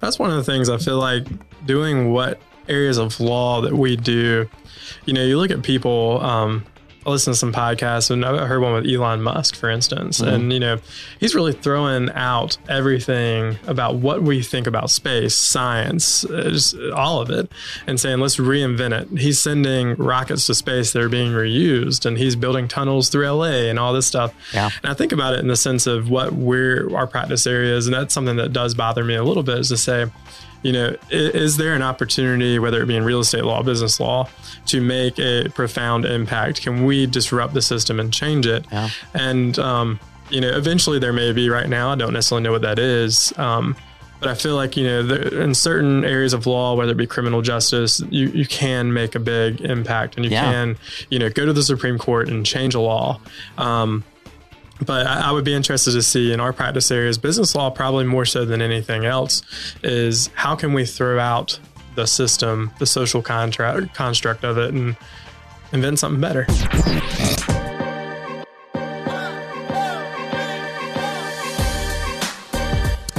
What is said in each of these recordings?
That's one of the things I feel like doing what areas of law that we do. You know, you look at people. Um, I listen to some podcasts, and I heard one with Elon Musk, for instance, and you know, he's really throwing out everything about what we think about space, science, uh, just all of it, and saying let's reinvent it. He's sending rockets to space that are being reused, and he's building tunnels through LA and all this stuff. Yeah. And I think about it in the sense of what we're our practice areas, and that's something that does bother me a little bit, is to say, you know, is there an opportunity, whether it be in real estate law, business law, to make a profound impact? Can we disrupt the system and change it? Yeah. And um, you know, eventually there may be. Right now, I don't necessarily know what that is. Um, but I feel like you know, there, in certain areas of law, whether it be criminal justice, you, you can make a big impact, and you Yeah. can, you know, go to the Supreme Court and change a law. Um, but I, would be interested to see in our practice areas, business law probably more so than anything else, is how can we throw out the system, the social contract construct of it, and invent something better.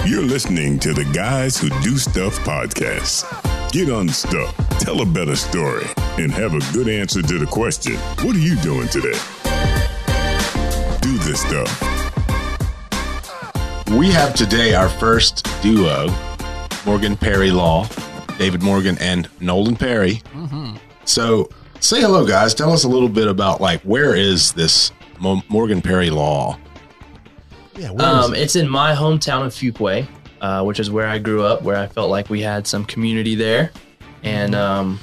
You're listening to the Guys Who Do Stuff podcast. Get unstuck, tell a better story, and have a good answer to the question What are you doing today? Do this stuff. We have today our first duo, Morgan Perry Law, David Morgan and Nolan Perry. So, say hello, guys. Tell us a little bit about like where is this Mo- Morgan Perry Law? Yeah, where is Um, it's in my hometown of Fuquay, uh, which is where I grew up, where I felt like we had some community there. And, um,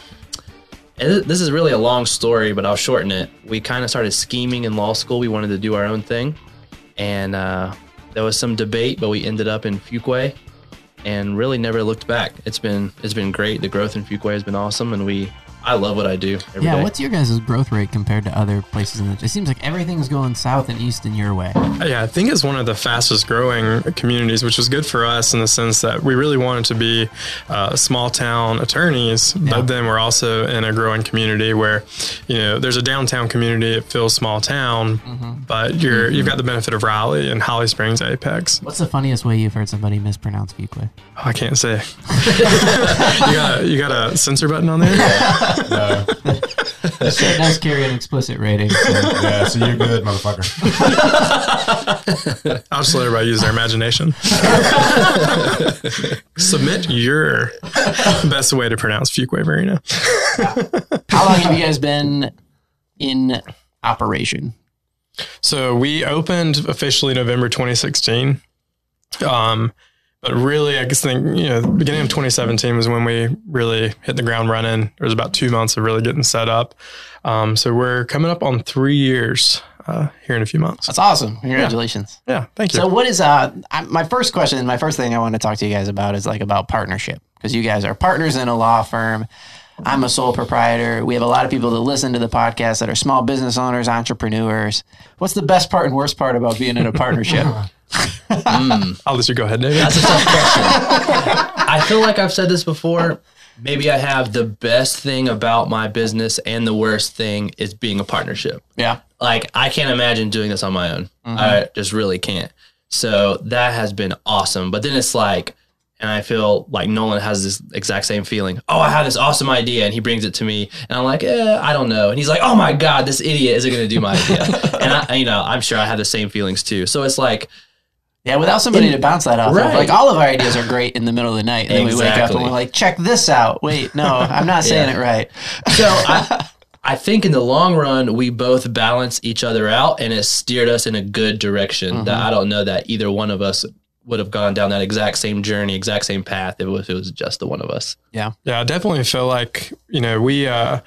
and this is really a long story, but I'll shorten it. We kind of started scheming in law school. We wanted to do our own thing. And uh, there was some debate, but we ended up in Fuquay and really never looked back. It's been it's been great. The growth in Fuquay has been awesome, and we I love what I do. every Yeah, day. what's your guys' growth rate compared to other places in the? It seems like everything's going south and east in your way. Yeah, I think it's one of the fastest growing communities, which was good for us in the sense that we really wanted to be uh, small town attorneys, Yeah. but then we're also in a growing community where, you know, there's a downtown community. It feels small town, but you're you've got the benefit of Raleigh and Holly Springs, Apex. What's the funniest way you've heard somebody mispronounce Fuquay? Oh, I can't say. you got you got a censor button on there. This show does carry an explicit rating. So. yeah, so you're good, motherfucker. I'll just let everybody use their imagination. Submit your best way to pronounce Fuquay Marina. How long have you guys been in operation? So we opened officially November 2016. Um, but really, I guess think you know, the beginning of 2017 was when we really hit the ground running. It was about two months of really getting set up. Um, so we're coming up on three years uh, here in a few months. That's awesome. Congratulations. Yeah, thank you. So, what is uh I, my first question? My first thing I want to talk to you guys about is like about partnership because you guys are partners in a law firm. I'm a sole proprietor. We have a lot of people that listen to the podcast that are small business owners, entrepreneurs. What's the best part and worst part about being in a partnership? I'll let you go ahead, David. That's a tough question. I feel like I've said this before. Maybe I have the best thing about my business and the worst thing is being a partnership. yeah. Like I can't imagine doing this on my own. I just really can't. So that has been awesome. But then it's like, and I feel like Nolan has this exact same feeling. Oh, I have this awesome idea, and he brings it to me, and I'm like, eh, I don't know. And he's like, Oh my god, this idiot isn't going to do my idea. and I, you know, I'm sure I have the same feelings too. So it's like, Yeah, without somebody to bounce that off of. Like all of our ideas are great in the middle of the night. And then we wake up and we're like, check this out. Wait, no, I'm not saying Yeah. it right. So I, I think in the long run, we both balance each other out, and it steered us in a good direction. That I don't know that either one of us would have gone down that exact same journey, exact same path if it was, if it was just the one of us. Yeah. Yeah, I definitely feel like, you know, we uh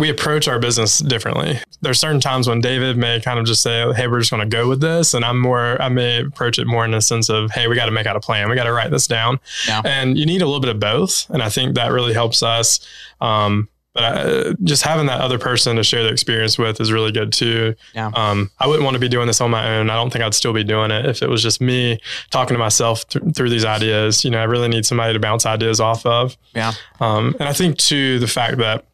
we approach our business differently. There's certain times when David may kind of just say, "Hey, we're just going to go with this," and I'm more, I may approach it more in the sense of, "Hey, we got to make out a plan. We got to write this down." Yeah. And you need a little bit of both, and I think that really helps us. Um, but uh, just having that other person to share the experience with is really good too. Yeah. Um, I wouldn't want to be doing this on my own. I don't think I'd still be doing it if it was just me talking to myself th- through these ideas. You know, I really need somebody to bounce ideas off of. Yeah. Um, and I think too the fact that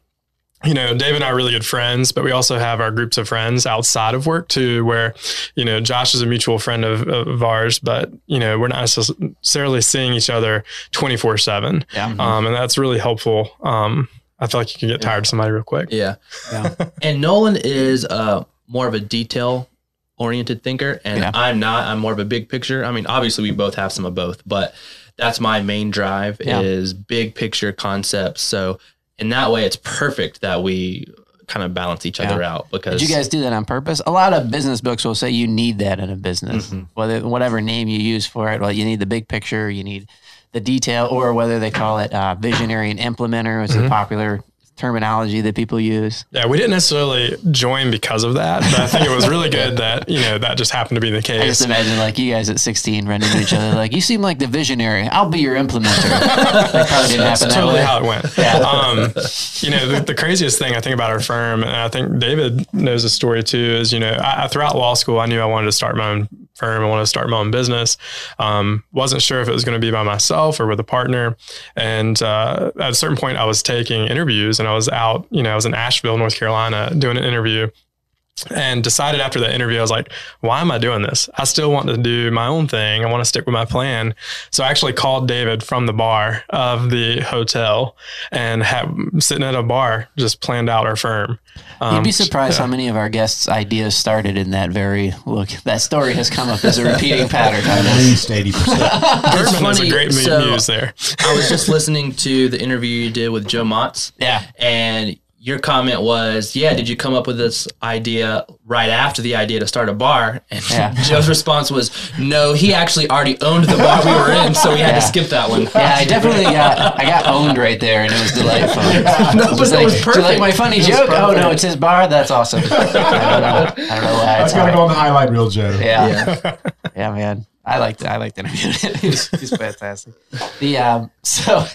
you know, Dave and I are really good friends, but we also have our groups of friends outside of work too, where, you know, Josh is a mutual friend of, of ours, but, you know, we're not necessarily seeing each other 24 seven. Yeah. Um, and that's really helpful. Um, I feel like you can get tired of somebody real quick. Yeah. Yeah. and Nolan is uh, more of a detail oriented thinker, and Yeah. I'm not. I'm more of a big picture. I mean, obviously, we both have some of both, but that's my main drive Yeah. is big picture concepts. So in that way, it's perfect that we kind of balance each other out because Did you guys do that on purpose? A lot of business books will say you need that in a business, Mm-hmm. whether whatever name you use for it. Well, you need the big picture, you need the detail, or whether they call it uh, visionary and implementer, which is Mm-hmm. a popular terminology that people use. Yeah, we didn't necessarily join because of that, but I think it was really good that, you know, that just happened to be the I case. just imagine like you guys at 16 running into each other, like you seem like the visionary. I'll be your implementer. that probably didn't That's happen that totally way. how it went. Um, you know, the, the craziest thing I think about our firm, and I think David knows the story too, is you know, I, I- throughout law school, I knew I wanted to start my own firm. I wanted to start my own business. Um, wasn't sure if it was going to be by myself or with a partner. And uh, at a certain point, I was taking interviews, and I was out. You know, I was in Asheville, North Carolina, doing an interview and decided after that interview, I was like, why am I doing this? I still want to do my own thing. I want to stick with my plan. So I actually called David from the bar of the hotel and had sitting at a bar, just planned out our firm. You'd Um, be surprised how many of our guests' ideas started in that very look. That story has come up as a repeating pattern. on At this. least eighty percent. Bourbon is funny, a great mu- so- muse there. I was just listening to the interview you did with Joe Motz. Yeah. And your comment was, yeah, did you come up with this idea right after the idea to start a bar? And Yeah. Joe's response was, no, he actually already owned the bar we were in, so we had Yeah. to skip that one. Yeah, I definitely got I got owned right there, and it was delightful. No, It was that like, was Do you like my funny joke? Oh no, it's his bar. That's awesome. I don't know. I don't know why. That's It's gotta go on the highlight reel, Joe. Yeah. Yeah. Yeah, man. I liked it. I liked interviewing him. he's, he's fantastic. The um so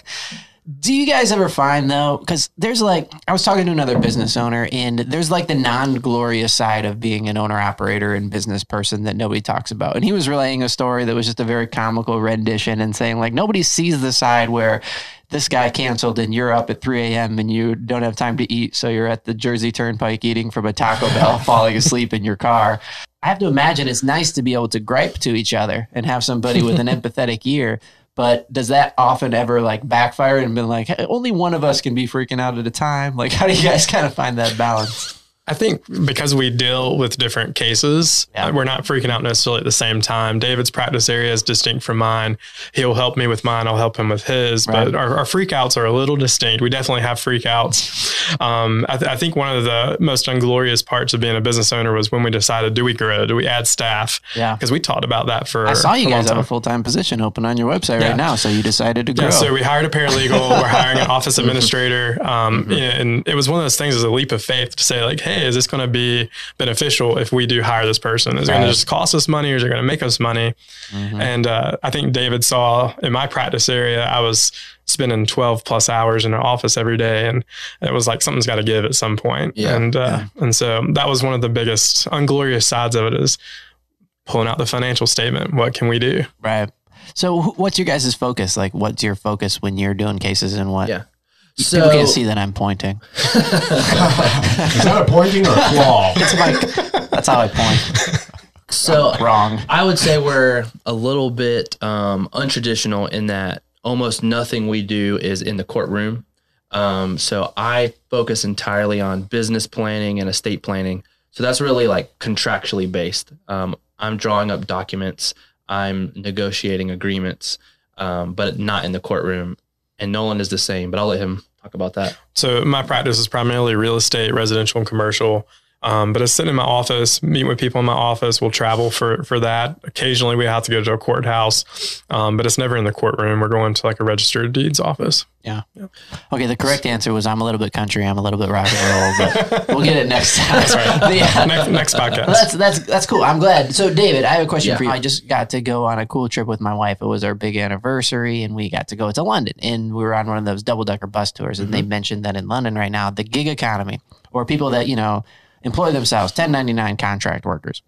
do you guys ever find though because there's like i was talking to another business owner and there's like the non-glorious side of being an owner operator and business person that nobody talks about and he was relaying a story that was just a very comical rendition and saying like nobody sees the side where this guy canceled and you're up at 3 a.m and you don't have time to eat so you're at the jersey turnpike eating from a taco bell falling asleep in your car I have to imagine it's nice to be able to gripe to each other and have somebody with an empathetic ear. But does that often ever like backfire and be like, hey, only one of us can be freaking out at a time? Like, how do you guys kind of find that balance? I think because we deal with different cases, Yeah. uh, we're not freaking out necessarily at the same time. David's practice area is distinct from mine. He'll help me with mine. I'll help him with his. Right. But our, our freakouts are a little distinct. We definitely have freakouts. Um, I, th- I think one of the most unglorious parts of being a business owner was when we decided, do we grow? Do we add staff? Yeah. Because we talked about that for. I saw you a guys have a full time position open on your website Yeah. right now. So you decided to grow. Yeah, so we hired a paralegal. we're hiring an office administrator, um, and it was one of those things as a leap of faith to say like, "Hey, is this going to be beneficial if we do hire this person? Is it going to just cost us money, or is it going to make us money?" And uh, I think David saw in my practice area, I was spending 12 plus hours in an office every day, and it was like something's got to give at some point. Yeah. And uh, and so that was one of the biggest unglorious sides of it is pulling out the financial statement. What can we do? right. So wh- what's your guys' focus? Like, what's your focus when you're doing cases and what? Yeah. People can't see that I'm pointing. Is that a pointing or a claw? It's like, that's how I point. so Wrong. I would say we're a little bit um, untraditional in that almost nothing we do is in the courtroom. Um, so I focus entirely on business planning and estate planning. So that's really like contractually based. Um, I'm drawing up documents, I'm negotiating agreements, um, but not in the courtroom. And Nolan is the same, but I'll let him talk about that. So my practice is primarily real estate, residential, and commercial. Um, but I sit in my office, meet with people in my office. We'll travel for for that. Occasionally, we have to go to a courthouse, um, but it's never in the courtroom. We're going to like a registered deeds office. Yeah. Okay. The correct answer was I'm a little bit country. I'm a little bit rock and roll, but we'll get it next time. That's right. next, next podcast. That's that's that's cool. I'm glad. So, David, I have a question Yeah. for you. I just got to go on a cool trip with my wife. It was our big anniversary, and we got to go to London. And we were on one of those double decker bus tours. And they mentioned that in London right now, the gig economy, or people that you know employ themselves, 1099 contract workers,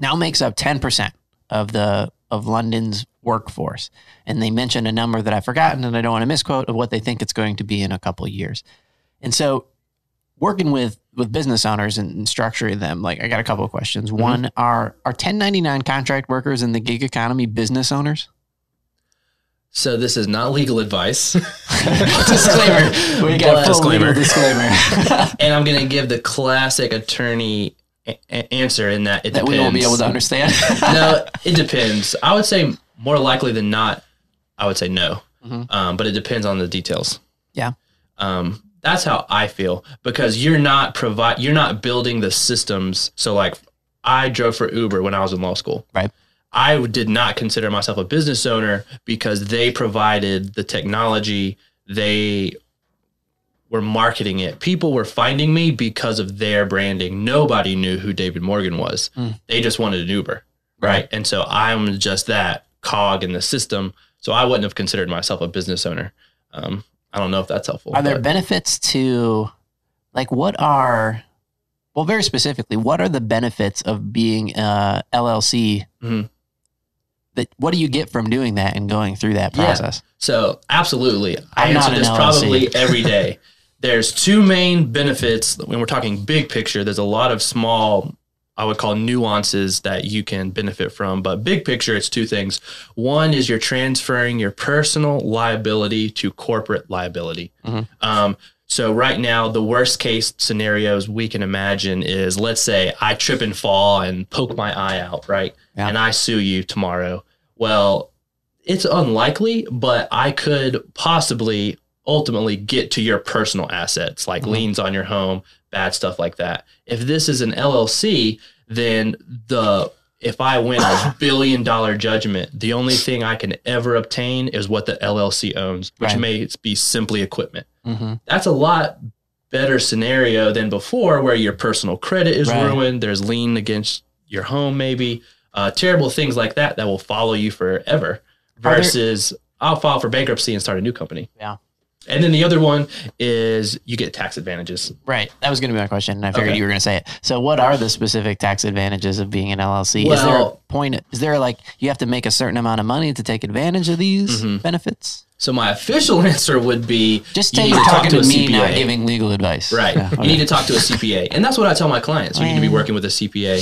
now makes up 10 percent of the of London's workforce. And they mentioned a number that I've forgotten, and I don't want to misquote of what they think it's going to be in a couple of years. And so working with with business owners and, and structuring them, like I got a couple of questions. Mm-hmm. One, are are 1099 contract workers in the gig economy business owners? So this is not legal advice, disclaimer. We got full legal disclaimer and I'm going to give the classic attorney a- answer in that it that depends. we won't be able to understand. no, it depends. I would say more likely than not, I would say no. Mhm. Um, but it depends on the details. Yeah. Um, that's how I feel because you're not provide you're not building the systems. So like I drove for Uber when I was in law school. Right. I did not consider myself a business owner because they provided the technology. They were marketing it. People were finding me because of their branding. Nobody knew who David Morgan was. Mm. They just wanted an Uber. Right. And so I'm just that cog in the system. So I wouldn't have considered myself a business owner. Um, I don't know if that's helpful. Are there but- benefits to, like, what are, well, very specifically, what are the benefits of being a LLC? Mhm. That what do you get from doing that and going through that Yeah. process? So absolutely, I I'm not answer this LLC. probably every day. There's two main benefits when we're talking big picture. There's a lot of small, I would call nuances that you can benefit from, but big picture, it's two things. One is you're transferring your personal liability to corporate liability. Mhm. Um, so right now, the worst case scenarios we can imagine is, let's say I trip and fall and poke my eye out, right? Yeah. And I sue you tomorrow. Well, it's unlikely, but I could possibly ultimately get to your personal assets like Mhm. liens on your home, bad stuff like that. If this is an LLC, then the if I win a billion dollar judgment, the only thing I can ever obtain is what the LLC owns, which Right. may be simply equipment. Mm-hmm. That's a lot better scenario than before where your personal credit is Right. ruined, there's lien against your home maybe, uh, terrible things like that that will follow you forever Are there- versus I'll file for bankruptcy and start a new company. Yeah. And then the other one is you get tax advantages. Right. That was going to be my question. and I figured Okay. you were going to say it. So, what are the specific tax advantages of being an LLC? is there a Well- point? Is there like you have to make a certain amount of money to take advantage of these Mhm. benefits? So my official answer would be Just you need you're talk talking to to, me, not giving legal advice. Right. Yeah, You need to talk to a CPA. And that's what I tell my clients. You need to be working with a CPA.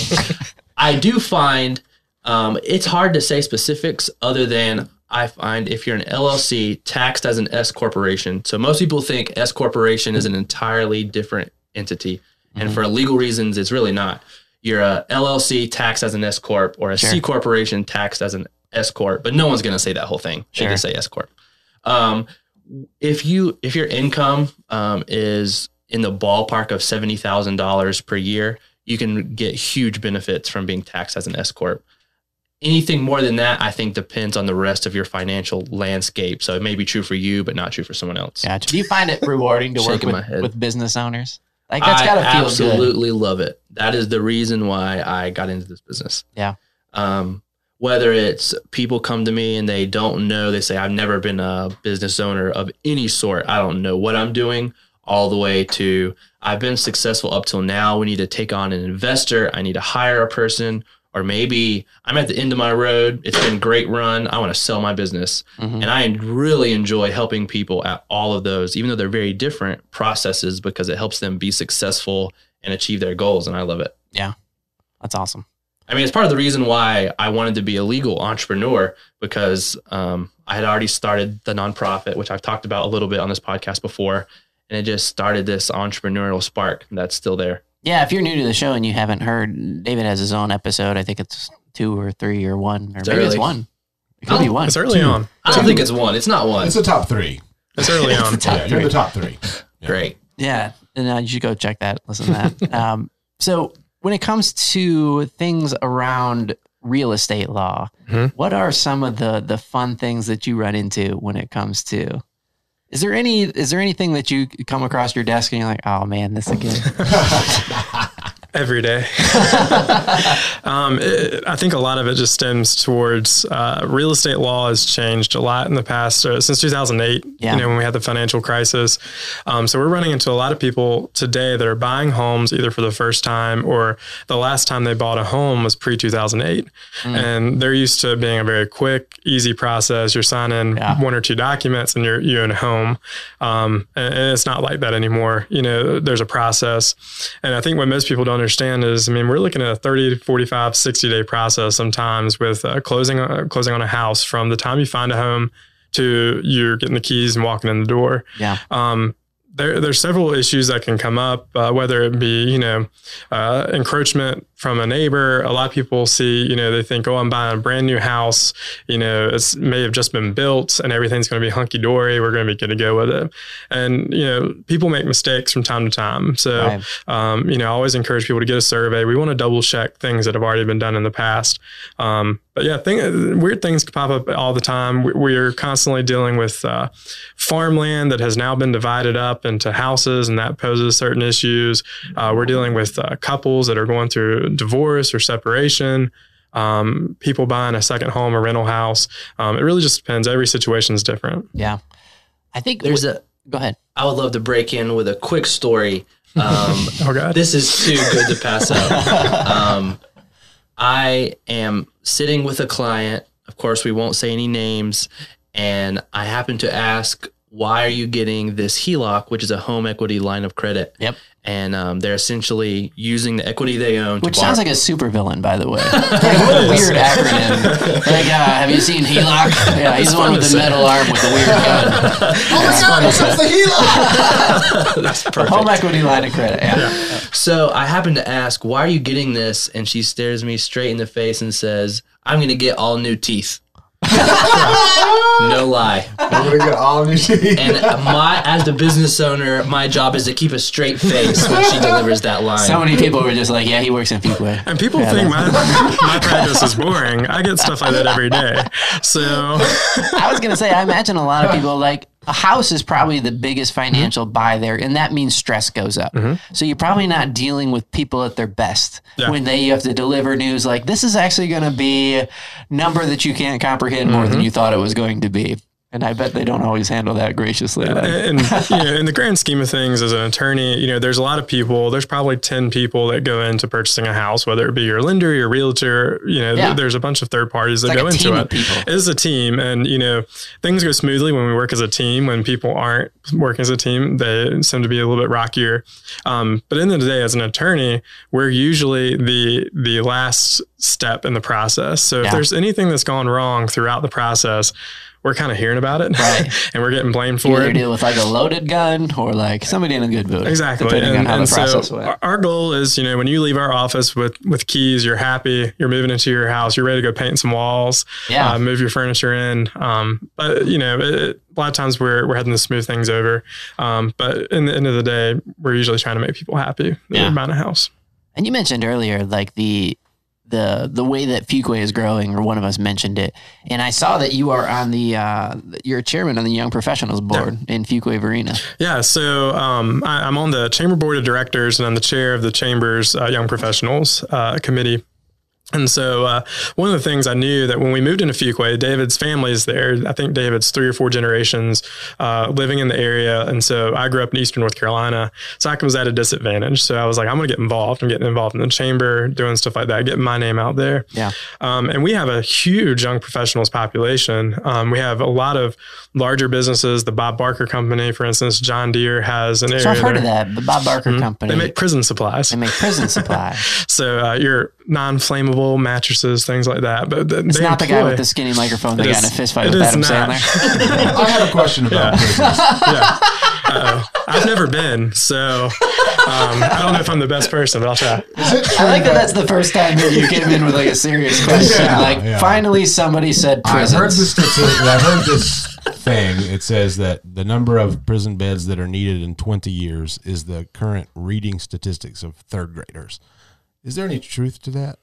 I do find um, it's hard to say specifics other than I find if you're an LLC taxed as an S corporation. So most people think S corporation is an entirely different entity. And for legal reasons, it's really not. You're a LLC taxed as an S corp or a C Sure. corporation taxed as an S corp, but no one's going to say that whole thing. They Sure. just say S corp. Um, if you if your income um, is in the ballpark of seventy thousand dollars per year, you can get huge benefits from being taxed as an S corp. Anything more than that, I think, depends on the rest of your financial landscape. So it may be true for you, but not true for someone else. Gotcha. Do you find it rewarding to work with, with business owners? Like that's I feel good. absolutely love it. That is the reason why I got into this business. Yeah. Um, whether it's people come to me and they don't know, they say, I've never been a business owner of any sort. I don't know what I'm doing, all the way to I've been successful up till now. We need to take on an investor. I need to hire a person. Or maybe I'm at the end of my road. It's been a great run. I want to sell my business. Mhm. And I really enjoy helping people at all of those, even though they're very different processes, because it helps them be successful and achieve their goals. And I love it. Yeah. That's awesome. I mean, it's part of the reason why I wanted to be a legal entrepreneur because um, I had already started the nonprofit, which I've talked about a little bit on this podcast before. And it just started this entrepreneurial spark that's still there. Yeah, if you're new to the show and you haven't heard, David has his own episode. I think it's two or three or one, or It's maybe it's one. It could be Oh, one. It's early Two. on. I don't think it's one. It's not one. It's the top three. It's early on. Top yeah, you're the top three. Great. Yeah, and uh, you should go check that. Listen to that. um, so when it comes to things around real estate law, Mhm. what are some of the the fun things that you run into when it comes to? Is there any is there anything that you come across your desk and you're like, oh man, this again? every day. um, it, I think a lot of it just stems towards uh, real estate law has changed a lot in the past uh, since 2008. Yeah. You know, when we had the financial crisis. Um, so we're running into a lot of people today that are buying homes either for the first time or the last time they bought a home was pre 2008, Mm. and they're used to being a very quick, easy process. You're signing Yeah. one or two documents and you're you own a home. Um, and, and it's not like that anymore. You know, there's a process. And I think what most people don't understand is, I mean, we're looking at a 30 45, 60 day process sometimes with uh, closing, uh, closing on a house from the time you find a home to you're getting the keys and walking in the door. Yeah. Um, there, there's several issues that can come up, uh, whether it be, you know, uh, encroachment from a neighbor. A lot of people see, you know, they think, oh, I'm buying a brand new house. You know, it may have just been built and everything's going to be hunky dory. We're going to be good to go with it. And, you know, people make mistakes from time to time. So, Right. um, you know, I always encourage people to get a survey. We want to double check things that have already been done in the past. Um, but yeah, thing, weird things can pop up all the time. We, we're constantly dealing with uh, farmland that has now been divided up into houses, and that poses certain issues. Uh, we're dealing with uh, couples that are going through divorce or separation. Um, people buying a second home, a rental house. Um, it really just depends. Every situation is different. Yeah. I think There's a. go ahead. I would love to break in with a quick story. Um, Oh God. this is too good to pass up. I am sitting with a client. Of course, we won't say any names. And I happen to ask, why are you getting this HELOC, which is a home equity line of credit? Yep. And um, they're essentially using the equity they own Which to sounds like a supervillain, by the way. Like, what a weird acronym. Like, uh, have you seen HELOC? Yeah, he's the one with the metal arm with the weird gun. Oh my God, that's the HELOC! That's perfect. Home equity line of credit. Yeah. So I happen to ask, why are you getting this? And she stares me straight in the face and says, I'm going to get all new teeth. No lie. I'm gonna get all new teeth. And my, as the business owner, my job is to keep a straight face when she delivers that line. So many people were just like, yeah, he works in Fuquay. And people Yeah, think my, my practice is boring. I get stuff like that every day. So I was gonna say, I imagine a lot of people like a house is probably the biggest mm-hmm. financial buy there, and that means stress goes up. Mm-hmm. So you're probably not dealing with people at their best Yeah. when they you have to deliver news like this is actually going to be a number that you can't comprehend more mm-hmm. than you thought it was going to be. And I bet they don't always handle that graciously. Like, and you know, in the grand scheme of things, as an attorney, you know, there's a lot of people. There's probably ten people that go into purchasing a house, whether it be your lender, your realtor. You know, Yeah. th- there's a bunch of third parties that like go into it. It is a team, and you know, things go smoothly when we work as a team. When people aren't working as a team, they seem to be a little bit rockier. Um, but in the the day, as an attorney, we're usually the the last step in the process. So Yeah. if there's anything that's gone wrong throughout the process. We're kind of hearing about it, Right. and we're getting blamed for either it. deal with like a loaded gun or like somebody in a good mood. Exactly. Depending and, on how and the process so went. our, goal is, you know, when you leave our office with, with keys, you're happy, you're moving into your house, you're ready to go paint some walls, Yeah. uh, move your furniture in. Um, but you know, it, it- a lot of times we're, we're heading to smooth things over. Um, but in the end of the day, we're usually trying to make people happy Yeah. buying a house. And you mentioned earlier, like the the the way that Fuquay is growing, or one of us mentioned it, and I saw that you are on the uh, you're a chairman on the Young Professionals Board in Fuquay-Varina. Yeah, so um, I, I'm on the chamber board of directors, and I'm the chair of the chamber's uh, young professionals uh, committee. And so, uh, one of the things I knew that when we moved into Fuquay, David's family is there. I think David's three or four generations uh, living in the area. And so, I grew up in Eastern North Carolina. So, I was at a disadvantage. So, I was like, I'm going to get involved. I'm getting involved in the chamber, doing stuff like that, getting my name out there. Yeah. Um, and we have a huge young professionals population. Um, we have a lot of larger businesses. The Bob Barker Company, for instance, John Deere has an area. So I've heard of that. The Bob Barker Company. They make prison supplies. they make prison supplies. So uh, your non-flammable mattresses, things like that. But th- It's they not the guy with the skinny microphone that It got in a is- fist fight with Adam not. Sandler. I have a question about business. yeah. Uh-oh. I've never been, so um, I don't know if I'm the best person, but I'll try. Is it true I like that that's the first time that you came in with like a serious question. Yeah, like yeah. finally somebody said I prisons. heard this. I heard this thing. It says that the number of prison beds that are needed in 20 years is the current reading statistics of third graders. Is there any truth to that?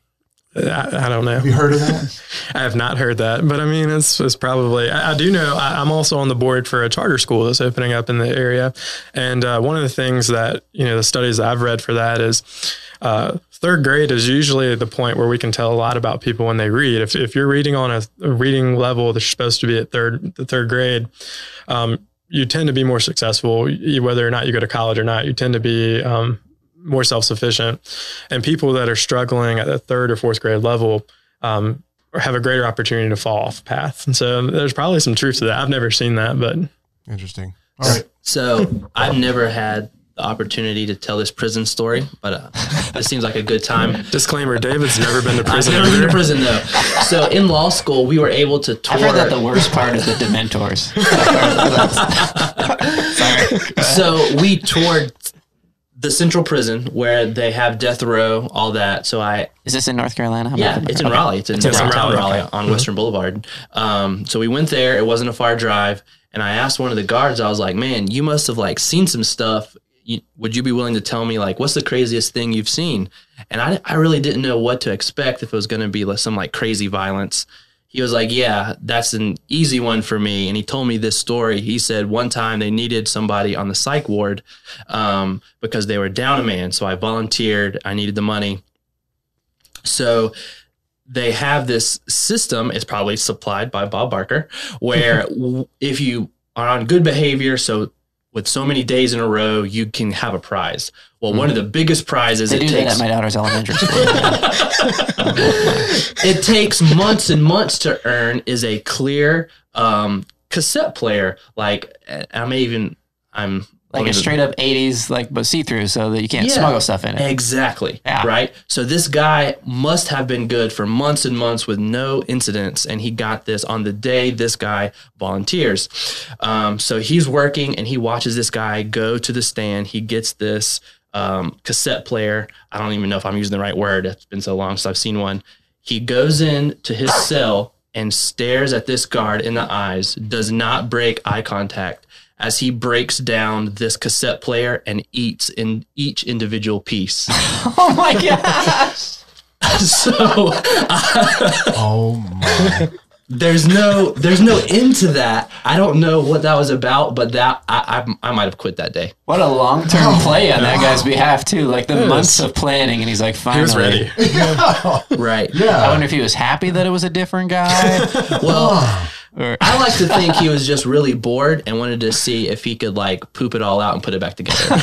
I, I don't know. Have you heard of that? I have not heard that, but I mean, it's, it's probably, I, I do know I, I'm also on the board for a charter school that's opening up in the area. And uh, one of the things that, you know, the studies I've read for that is uh, third grade is usually the point where we can tell a lot about people when they read. If, if you're reading on a, a reading level that's supposed to be at third, the third grade, um, you tend to be more successful, whether or not you go to college or not. You tend to be um, more self sufficient. And people that are struggling at the third or fourth grade level um, have a greater opportunity to fall off path. And so there's probably some truth to that. I've never seen that, but Interesting. All right. So I've never had the opportunity to tell this prison story, but uh, this seems like a good time. disclaimer: David's never been to prison. I've never been to prison though. So in law school, we were able to tour. I've heard that the worst part is the Dementors. Sorry. so we toured the central prison where they have death row, all that. So I Is this in North Carolina? I'm Yeah, it's in okay. Raleigh. It's in in downtown Raleigh, Raleigh, okay. on Western Boulevard. Um, so we went there. It wasn't a far drive, and I asked one of the guards. I was like, "Man, you must have like seen some stuff. You, would you be willing to tell me like what's the craziest thing you've seen?" And I, I really didn't know what to expect if it was going to be like some like crazy violence. He was like, "Yeah, that's an easy one for me." And he told me this story. He said one time they needed somebody on the psych ward um, because they were down a man. So I volunteered. I needed the money. So they have this system, it's probably supplied by Bob Barker, where if you are on good behavior, so with so many days in a row, you can have a prize. Well, one of the biggest prizes They it do that takes at my daughter's elementary school. it takes months and months to earn is a clear um, cassette player. Like I may even I'm like a straight up 80s, like, but see through so that you can't Yeah. smuggle stuff in it. Exactly. Yeah. Right. So this guy must have been good for months and months with no incidents, and he got this on the day this guy volunteers. Um, so he's working, and he watches this guy go to the stand. He gets this um, cassette player. I don't even know if I'm using the right word. It's been so long since I've seen one. He goes in to his cell and stares at this guard in the eyes. Does not break eye contact as he breaks down this cassette player and eats in each individual piece. Oh my gosh. so uh, Oh my! there's no there's no end to that. I don't know what that was about, but that I I, I might have quit that day. What a long Oh, term play on that guy's behalf, too. Like the months of planning, and he's like, He finally. was ready. Right. I wonder if he was happy that it was a different guy. Well, or, I like to think he was just really bored and wanted to see if he could like poop it all out and put it back together.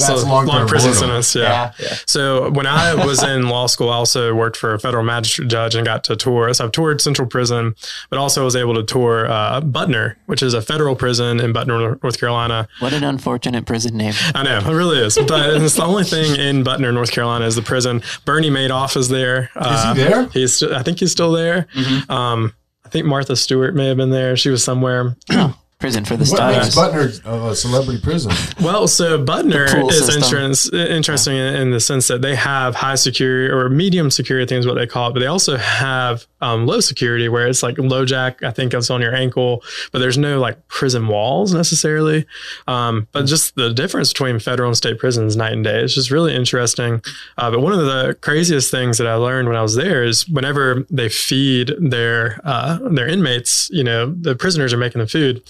That's so long-term long prison sentence. Yeah. Yeah. So when I was in law school, I also worked for a federal magistrate judge and got to tour. So I've toured Central Prison, but also was able to tour uh, Butner, which is a federal prison in Butner, North Carolina. what an unfortunate prison name. I know it really is, but it's the only thing in Butner, North Carolina, is the prison. Bernie Madoff is there. Uh, he there? He's. st- I think he's still there. Um, I think Martha Stewart may have been there. She was somewhere. Prison for the What makes stars. Butner uh, a celebrity prison? Well, so Butner is system. insurance, interesting in, in the sense that they have high security or medium security, I think is what they call it, but they also have um, low security where it's like LoJack, I think it's on your ankle, but there's no like prison walls necessarily. Um, but just the difference between federal and state prisons night and day. It's just really interesting. Uh, but one of the craziest things that I learned when I was there is whenever they feed their uh, their inmates, you know, the prisoners are making the food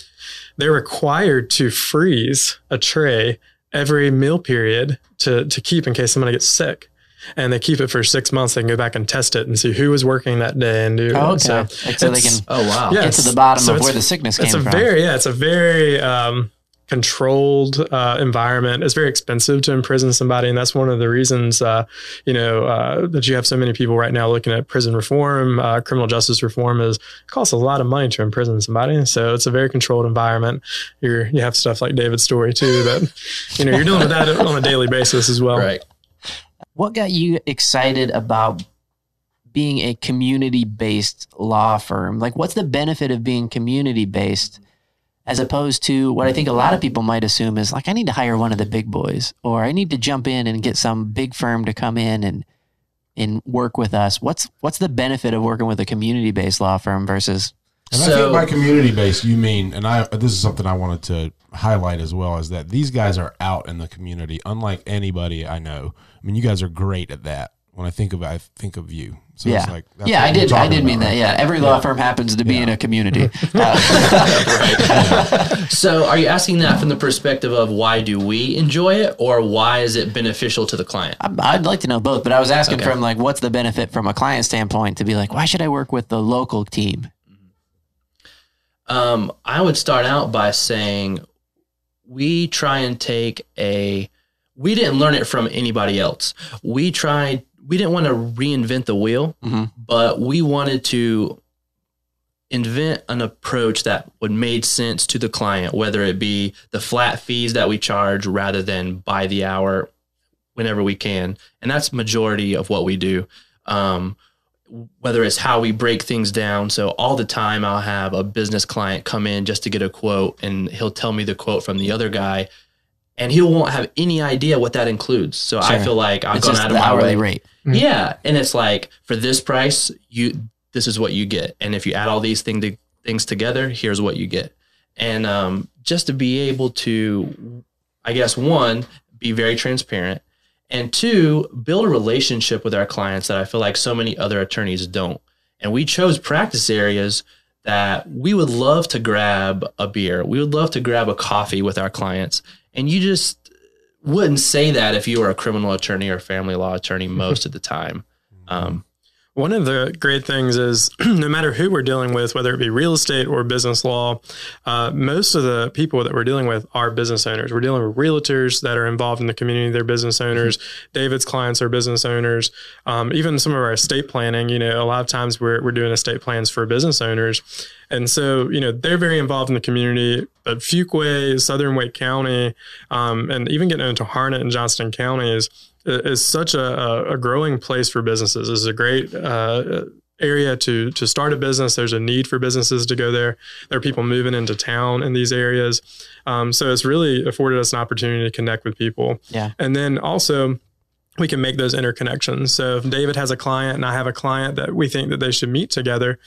they're required to freeze a tray every meal period to, to keep in case somebody gets sick. And they keep it for six months. They can go back and test it and see who was working that day and do. Oh, okay. So, Like, so they can Oh wow. yeah, get to the bottom so of where the sickness came it's came a from. very yeah, it's a very um, controlled uh, environment. It's very expensive to imprison somebody, and that's one of the reasons uh, you know uh, that you have so many people right now looking at prison reform, uh, criminal justice reform. Is it costs a lot of money to imprison somebody, so it's a very controlled environment. You're you have stuff like David's story too that you know you're dealing with that on a daily basis as well. Right. What got you excited about being a community based law firm? Like, what's the benefit of being community based as opposed to what I think a lot of people might assume is like, I need to hire one of the big boys or I need to jump in and get some big firm to come in and and work with us. What's what's the benefit of working with a community based law firm versus And I So- think by community based, you mean, and I this is something I wanted to highlight as well, is that these guys are out in the community, unlike anybody I know. I mean, you guys are great at that. when I think of I think of you. So yeah, it's like that's yeah, I did. I talking did mean about, that. Yeah, every law firm happens to be in a community. Uh, So, are you asking that from the perspective of why do we enjoy it, or why is it beneficial to the client? I'd like to know both, but I was asking Okay. from like, what's the benefit from a client standpoint to be like, why should I work with the local team? Um, I would start out by saying we try and take a. We didn't learn it from anybody else. We tried. We didn't want to reinvent the wheel, Mhm. but we wanted to invent an approach that would made sense to the client, whether it be the flat fees that we charge rather than by the hour whenever we can. And that's majority of what we do. Um, whether it's how we break things down. So all the time I'll have a business client come in just to get a quote and he'll tell me the quote from the other guy and he won't have any idea what that includes. So I feel like I've It's gone just out of my hourly way. rate. Yeah, and it's like for this price, you this is what you get, and if you add all these thing to, things together, here's what you get. And um, just to be able to, I guess one, be very transparent, and two, build a relationship with our clients that I feel like so many other attorneys don't. And we chose practice areas that we would love to grab a beer, we would love to grab a coffee with our clients, and you just wouldn't say that if you were a criminal attorney or family law attorney most of the time. Um, One of the great things is no matter who we're dealing with, whether it be real estate or business law, uh, most of the people that we're dealing with are business owners. We're dealing with realtors that are involved in the community, they're business owners. David's clients are business owners. Um, even some of our estate planning, you know, a lot of times we're, we're doing estate plans for business owners. And so, you know, they're very involved in the community. But Fuquay, Southern Wake County, um, and even getting into Harnett and Johnston counties is such a, a- growing place for businesses. It's a great uh, area to to start a business. There's a need for businesses to go there. There are people moving into town in these areas, um, so it's really afforded us an opportunity to connect with people. Yeah. and then also we can make those interconnections. So if David has a client and I have a client that we think that they should meet together,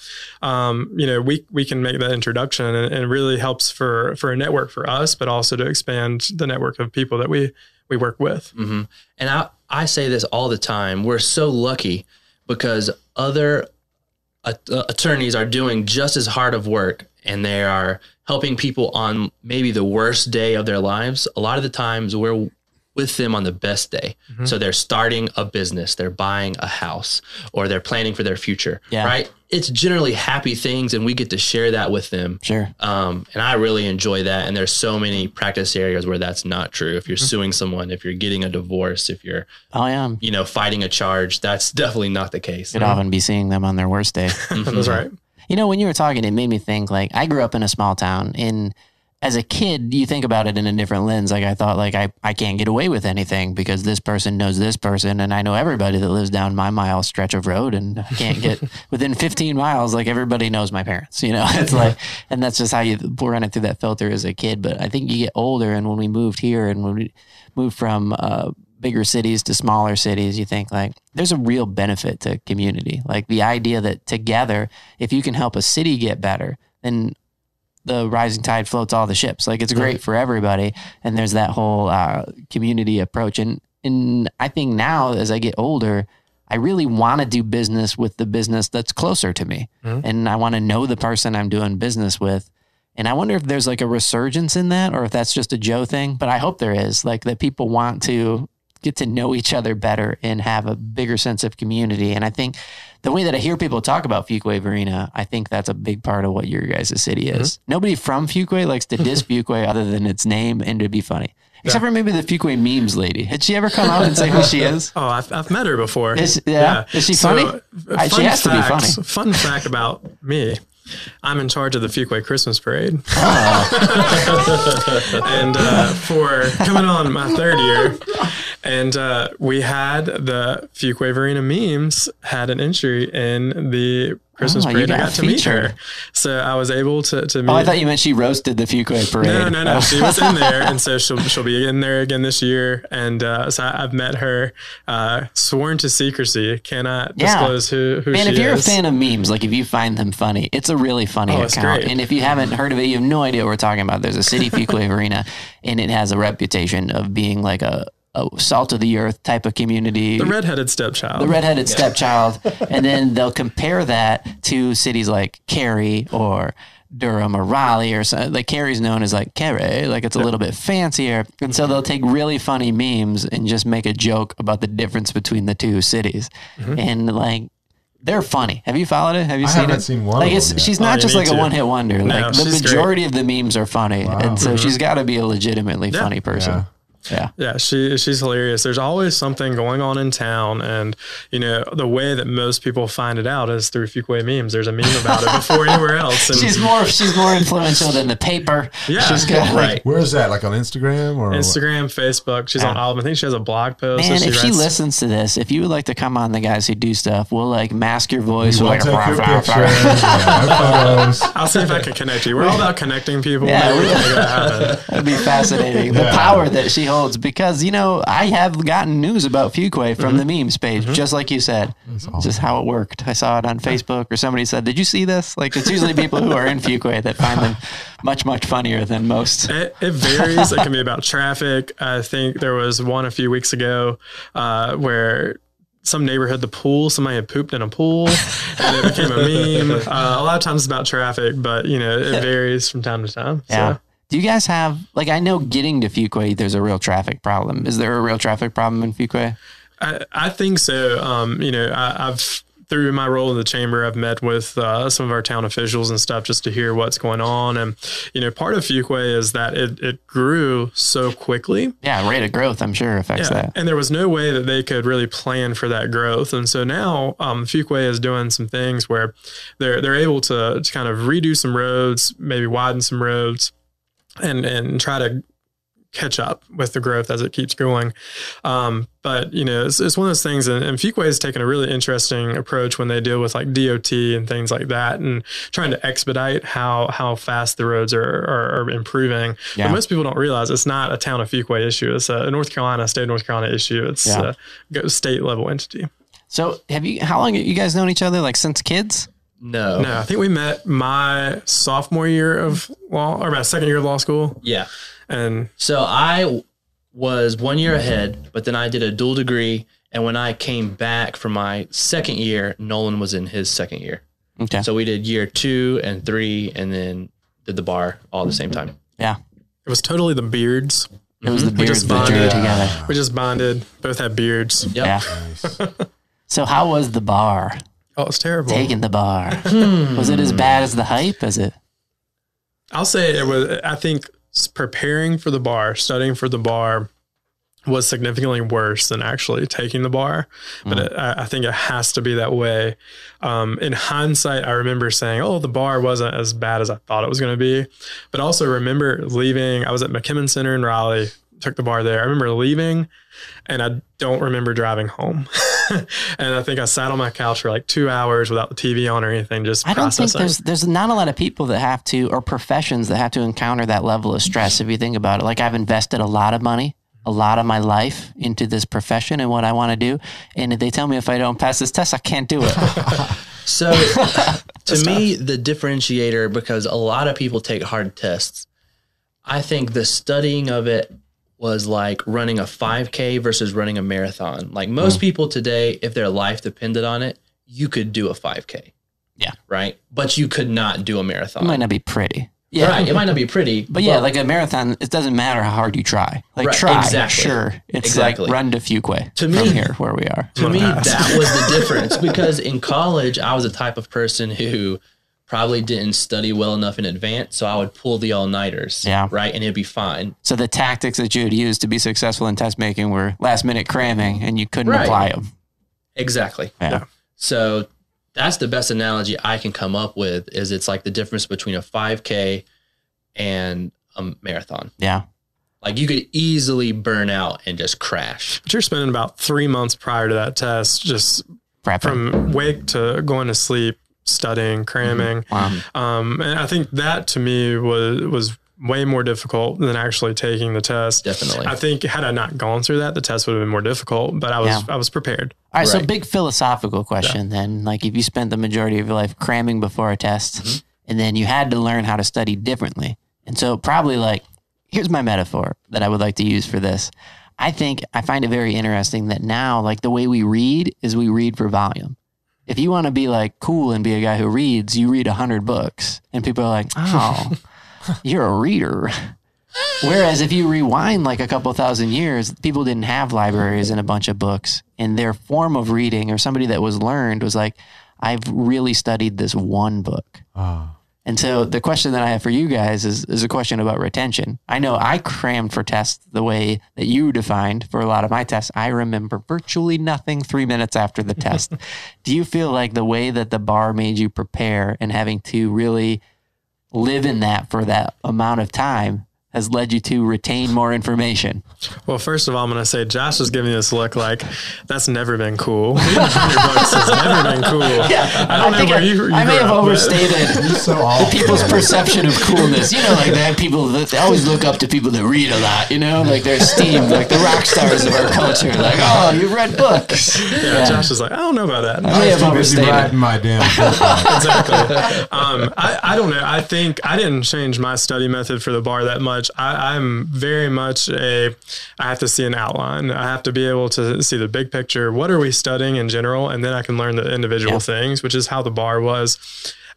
um, you know, we we can make that introduction and, and it really helps for for a network for us, but also to expand the network of people that we we work with. hmm And I, I say this all the time. We're so lucky because other at- uh, attorneys are doing just as hard of work and they are helping people on maybe the worst day of their lives. A lot of the times we're with them on the best day. Mm-hmm. So they're starting a business, they're buying a house, or they're planning for their future, Yeah. right? It's generally happy things and we get to share that with them. Sure. Um, and I really enjoy that. And there's so many practice areas where that's not true. If you're mm-hmm. suing someone, if you're getting a divorce, if you're, Oh, yeah. you know, fighting a charge, that's definitely not the case. Could often be seeing them on their worst day. Mm-hmm. That's right. You know, when you were talking, it made me think like I grew up in a small town. And as a kid, you think about it in a different lens. Like I thought, like I, I can't get away with anything because this person knows this person, and I know everybody that lives down my mile stretch of road, and I can't get within 15 miles. Like everybody knows my parents. You know, it's like, and that's just how you run it through that filter as a kid. But I think you get older, and when we moved here, and when we moved from uh, bigger cities to smaller cities, you think like there's a real benefit to community. Like the idea that together, if you can help a city get better, then the rising tide floats all the ships. Like it's great for everybody. And there's that whole uh, community approach. And and I think now as I get older, I really want to do business with the business that's closer to me, and I want to know the person I'm doing business with. And I wonder if there's like a resurgence in that, or if that's just a Joe thing. But I hope there is, like that people want to get to know each other better and have a bigger sense of community. And I think the way that I hear people talk about Fuquay-Varina, I think that's a big part of what your guys' city is. Nobody from Fuquay likes to diss Fuquay other than its name and to be funny. Except for maybe the Fuquay memes lady. Had she ever come out and say who she is? Oh, I've, I've met her before. Is- yeah? Is she funny? uh, I- she fun has to be fact- funny. Fun fact about me. I'm in charge of the Fuquay Christmas parade. Oh. and uh, for coming on my third year, and uh, we had the Fuquay-Varina memes had an entry in the Christmas Oh, parade. I got got to meet her, so I was able to to meet. Oh, I thought you meant she roasted the Fuquay parade. No, no, no. She was in there, and so she'll she'll be in there again this year. And uh, so I, I've met her. Uh, sworn to secrecy, cannot Yeah. disclose who who Man, she if you're is. a fan of memes, like if you find them funny, it's a really funny Oh, account. And if you haven't heard of it, you have no idea what we're talking about. There's a city Fuquay-Varina, and it has a reputation of being like a a salt of the earth type of community. The redheaded stepchild. the redheaded stepchild, and then they'll compare that to cities like Cary or Durham or Raleigh or so, like Cary's known as like Cary, like it's a little bit fancier, and so they'll take really funny memes and just make a joke about the difference between the two cities, mm-hmm. and like. They're funny. Have you followed it? Have you I seen haven't it? seen one Like of it's, them yet. she's Oh, not you just need like a one hit wonder. No, like the she's great. majority of the memes are funny, and so she's got to be a legitimately funny person. Yeah. Yeah. Yeah, she she's hilarious. There's always something going on in town, and you know the way that most people find it out is through Fuquay memes. There's a meme about it before anywhere else. And She's more she's more influential than the paper. Yeah. she's got like Right. Where is that? Like on Instagram or Instagram, Facebook. She's on all of them. I think she has a blog post. Man, that if she listens to this, if you would like to come on the guys who do stuff, we'll like mask your voice. We'll We'll, take like, your "Rah, rah, picture. rah." I'll see if I can connect you. We're all about connecting people. Yeah, Maybe we we- can make that happen. That'd be fascinating. The Yeah. power that she holds, because you know, I have gotten news about Fuquay from the memes page, just like you said. Just how it worked. I saw it on Facebook, or somebody said, "Did you see this?" Like it's usually people who are in Fuquay that find them much much funnier than most. It, it varies. it can be about traffic. I think there was one a few weeks ago uh, where some neighborhood, the pool, somebody had pooped in a pool, and it became a meme. Uh, a lot of times it's about traffic, but you know it varies from time to time. Yeah. So. Do you guys have like I know getting to Fuquay, there's a real traffic problem. Is there a real traffic problem in Fuquay? I, I think so. Um, you know, I, I've through my role in the chamber, I've met with uh, some of our town officials and stuff just to hear what's going on. And you know, part of Fuquay is that it, it grew so quickly. Yeah, rate of growth, I'm sure affects Yeah, that. and there was no way that they could really plan for that growth. And so now um, Fuquay is doing some things where they're they're able to, to kind of redo some roads, maybe widen some roads, and and try to catch up with the growth as it keeps going. Um, but you know, it's, it's one of those things, and, and Fuquay has taken a really interesting approach when they deal with like DOT and things like that, and trying to expedite how how fast the roads are are, are improving. Yeah. But most people don't realize it's not a town of Fuquay issue; it's a North Carolina, state of North Carolina issue. It's Yeah. a state level entity. So, have you? How long have you guys known each other? Like since kids? No. No, I think we met my sophomore year of law, or my second year of law school, Yeah. and So I was one year ahead, but then I did a dual degree. And when I came back for my second year, Nolan was in his second year. Okay. So we did year two and three, and then did the bar all at the same time. yeah, it was totally the beards. it was the We beards just that drew it bonded. together. We just bonded, both had beards. Yep. Yeah. So, how was the bar? Oh, it's terrible. Taking the bar. Hmm. was it as bad as the hype? Is it? I'll say it was. I think preparing for the bar, studying for the bar, was significantly worse than actually taking the bar. But it, I, I think it has to be that way. Um, in hindsight, I remember saying, "Oh, the bar wasn't as bad as I thought it was going to be." But also remember leaving. I was at McKimmon Center in Raleigh. Took the bar there. I remember leaving, and I don't remember driving home. and I think I sat on my couch for like two hours without the TV on or anything, just I don't think there's there's not a lot of people that have to or professions that have to encounter that level of stress. If you think about it, like I've invested a lot of money, a lot of my life into this profession and what I want to do, and if they tell me if I don't pass this test, I can't do it. So to me, the differentiator, because a lot of people take hard tests, I think the studying of it was like running a 5K versus running a marathon. Like most mm. people today, if their life depended on it, you could do a 5K. Yeah. Right. But you could not do a marathon. It might not be pretty. Yeah. Right. It might not be pretty. But yeah, like a marathon, it doesn't matter how hard you try. Like Right, try, exactly. sure. It's Exactly. like run to Fuquay To from me- here where we are. to me, that was the difference because in college, I was a type of person who probably didn't study well enough in advance. So I would pull the all nighters. Yeah. Right. And it'd be fine. So the tactics that you had used to be successful in test making were last minute cramming, and you couldn't Right. apply them. Exactly. Yeah. So that's the best analogy I can come up with is it's like the difference between a 5K and a marathon. Yeah. Like you could easily burn out and just crash. But you're spending about three months prior to that test, just Prepping. from wake to going to sleep, studying, cramming. Wow. Um, and I think that to me was was way more difficult than actually taking the test. Definitely. I think had I not gone through that, the test would have been more difficult. But I was Yeah. I was prepared. All right, so big philosophical question then. Like if you spent the majority of your life cramming before a test Mm-hmm. and then you had to learn how to study differently. And so probably like here's my metaphor that I would like to use for this. I think I find it very interesting that now, like the way we read is we read for volume. If you want to be like cool and be a guy who reads, you read a hundred books, and people are like, "Oh, you're a reader." Whereas if you rewind like a couple thousand years, people didn't have libraries and a bunch of books, and their form of reading or somebody that was learned was like, "I've really studied this one book." Ah. And so the question that I have for you guys is, is a question about retention. I know I crammed for tests the way that you defined for a lot of my tests. I remember virtually nothing three minutes after the test. Do you feel like the way that the bar made you prepare and having to really live in that for that amount of time has led you to retain more information? Well, first of all, I'm going to say Josh is giving this look like that's never been cool. Reading 100 books has never been cool. Yeah, I don't know think where I, you, you I may grew have up, overstated So the people's perception of coolness. You know, like that people that they always look up to people that read a lot. You know, like they're esteemed, like the rock stars of our culture. Like, oh, you've read books. Yeah, Josh is like, I don't know about that. I may have Too busy overstated. my damn exactly. Um, I, I don't know. I think I didn't change my study method for the bar that much. I, I'm very much a, I have to see an outline. I have to be able to see the big picture. What are we studying in general? And then I can learn the individual Yeah. things, which is how the bar was.